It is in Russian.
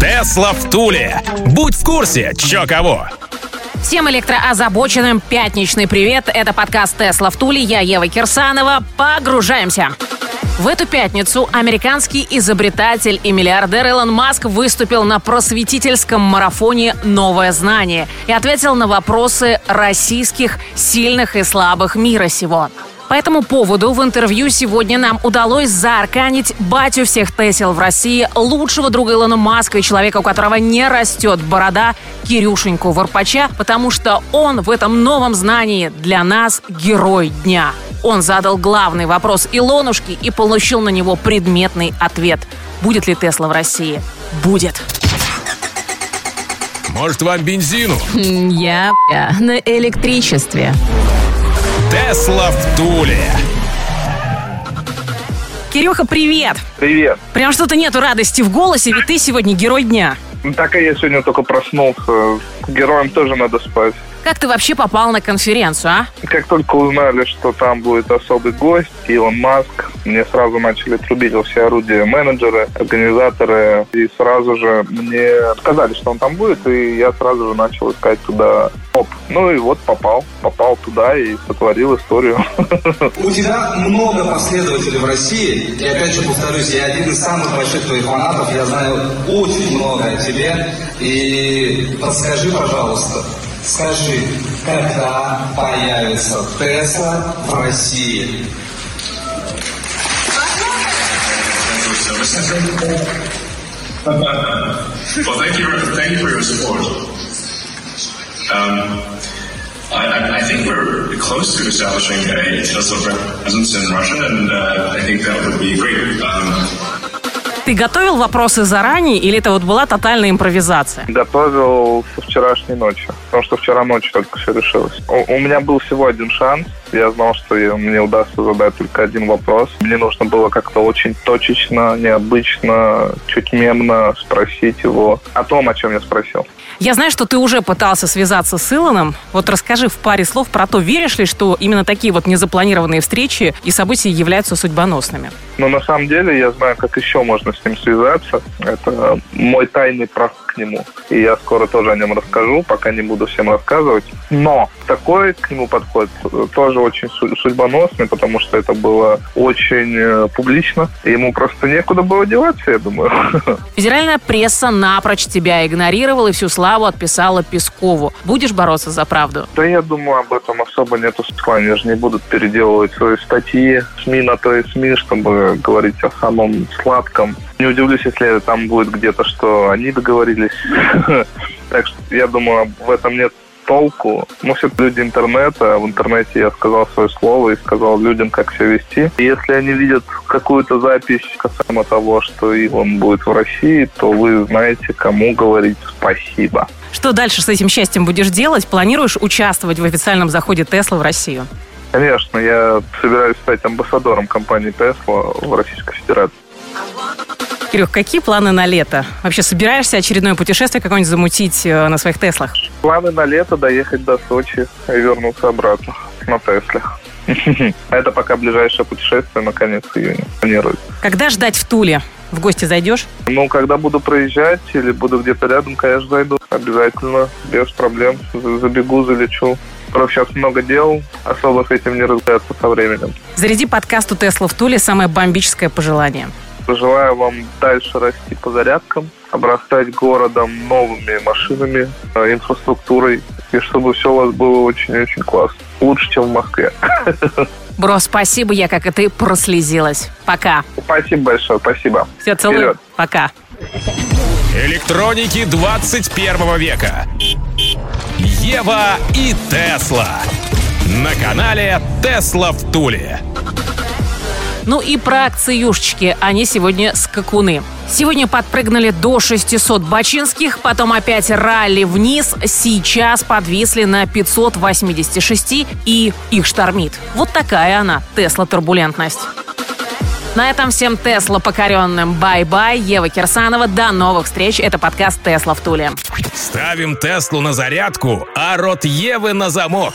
Тесла в Туле. Будь в курсе, чё кого. Всем электроозабоченным пятничный привет. Это подкаст «Тесла в Туле». Я Ева Кирсанова. Погружаемся. В эту пятницу американский изобретатель и миллиардер Илон Маск выступил на просветительском марафоне «Новое знание» и ответил на вопросы российских сильных и слабых мира сего. По этому поводу в интервью сегодня нам удалось заарканить батю всех Тесел в России, лучшего друга Илона Маска и человека, у которого не растет борода, Кирюшеньку Варпача, потому что он в этом новом знании для нас герой дня. Он задал главный вопрос Илонушке и получил на него предметный ответ. Будет ли Тесла в России? Будет. Может, вам бензину? Я на электричестве. Тесла в Туле. Кирюха, привет! Привет. Прям что-то нету радости в голосе, ведь ты сегодня герой дня. Ну, Так и я сегодня только проснулся. Героям тоже надо спать. Как ты вообще попал на конференцию, а? Как только узнали, что там будет особый гость, Илон Маск, мне сразу начали трубить во все орудия менеджеры, организаторы, и сразу же мне сказали, что он там будет, и я сразу же начал искать туда оп. Ну и вот попал, попал туда и сотворил историю. У тебя много последователей в России, и опять же повторюсь, я один из самых больших твоих фанатов, я знаю очень много о тебе, и подскажи, пожалуйста, скажи, когда появится Тесла в России? Well, thank you, thank you for your support. Um, I, I- think we're close to establishing a Tesla presence in Russia, and uh, I think that would be great. Um, Ты готовил вопросы заранее или это вот была тотальная импровизация? Готовил со вчерашней ночи, потому что вчера ночью только все решилось. У, у меня был всего один шанс. Я знал, что мне удастся задать только один вопрос. Мне нужно было как-то очень точечно, необычно, чуть мемно спросить его о том, о чем я спросил. Я знаю, что ты уже пытался связаться с Илоном. Вот расскажи в паре слов про то, веришь ли, что именно такие вот незапланированные встречи и события являются судьбоносными? Но на самом деле я знаю, как еще можно с ним связаться. Это мой тайный к нему. И я скоро тоже о нем расскажу, пока не буду всем рассказывать. Но такой к нему подход э, тоже очень су- судьбоносный, потому что это было очень э, публично. Ему просто некуда было деваться, я думаю. Федеральная пресса напрочь тебя игнорировала и всю славу отписала Пескову. Будешь бороться за правду? Да я думаю, об этом особо нету смысла. Они же не будут переделывать свои статьи СМИ на то и СМИ, чтобы говорить о самом сладком. Не удивлюсь, если там будет где-то, что они договорились. Так что я думаю, в этом нет толку. Мы все люди интернета, в интернете я сказал свое слово и сказал людям, как себя вести. И если они видят какую-то запись касаемо того, что он будет в России, то вы знаете, кому говорить спасибо. Что дальше с этим счастьем будешь делать? Планируешь участвовать в официальном заходе Тесла в Россию? Конечно, я собираюсь стать амбассадором компании Tesla в Российской Федерации. Кирюх, какие планы на лето? Вообще собираешься очередное путешествие какое-нибудь замутить э, на своих Теслах? Планы на лето доехать до Сочи и вернуться обратно на Тесле. Это пока ближайшее путешествие на конец июня планируется. Когда ждать в Туле? В гости зайдешь? Ну, когда буду проезжать или буду где-то рядом, конечно, зайду. Обязательно, без проблем. За- Забегу, залечу. Просто сейчас много дел, особо с этим не разбираться со временем. Заряди подкасту Тесла в Туле самое бомбическое пожелание. Желаю вам дальше расти по зарядкам, обрастать городом новыми машинами, э, инфраструктурой, и чтобы все у вас было очень-очень классно. Лучше, чем в Москве. Бро, спасибо, я, как и ты, прослезилась. Пока. Спасибо большое, спасибо. Все, целую. Вперед. Пока. Электроники 21 века. Ева и Тесла. На канале Тесла в Туле. Ну и про акциюшечки. Они сегодня скакуны. Сегодня подпрыгнули до 600 бачинских, потом опять ралли вниз, сейчас подвисли на 586 и их штормит. Вот такая она, Тесла турбулентность. На этом всем Тесла покоренным. Bye-bye, Ева Кирсанова. До новых встреч. Это подкаст Тесла в Туле. Ставим Теслу на зарядку, а рот Евы на замок.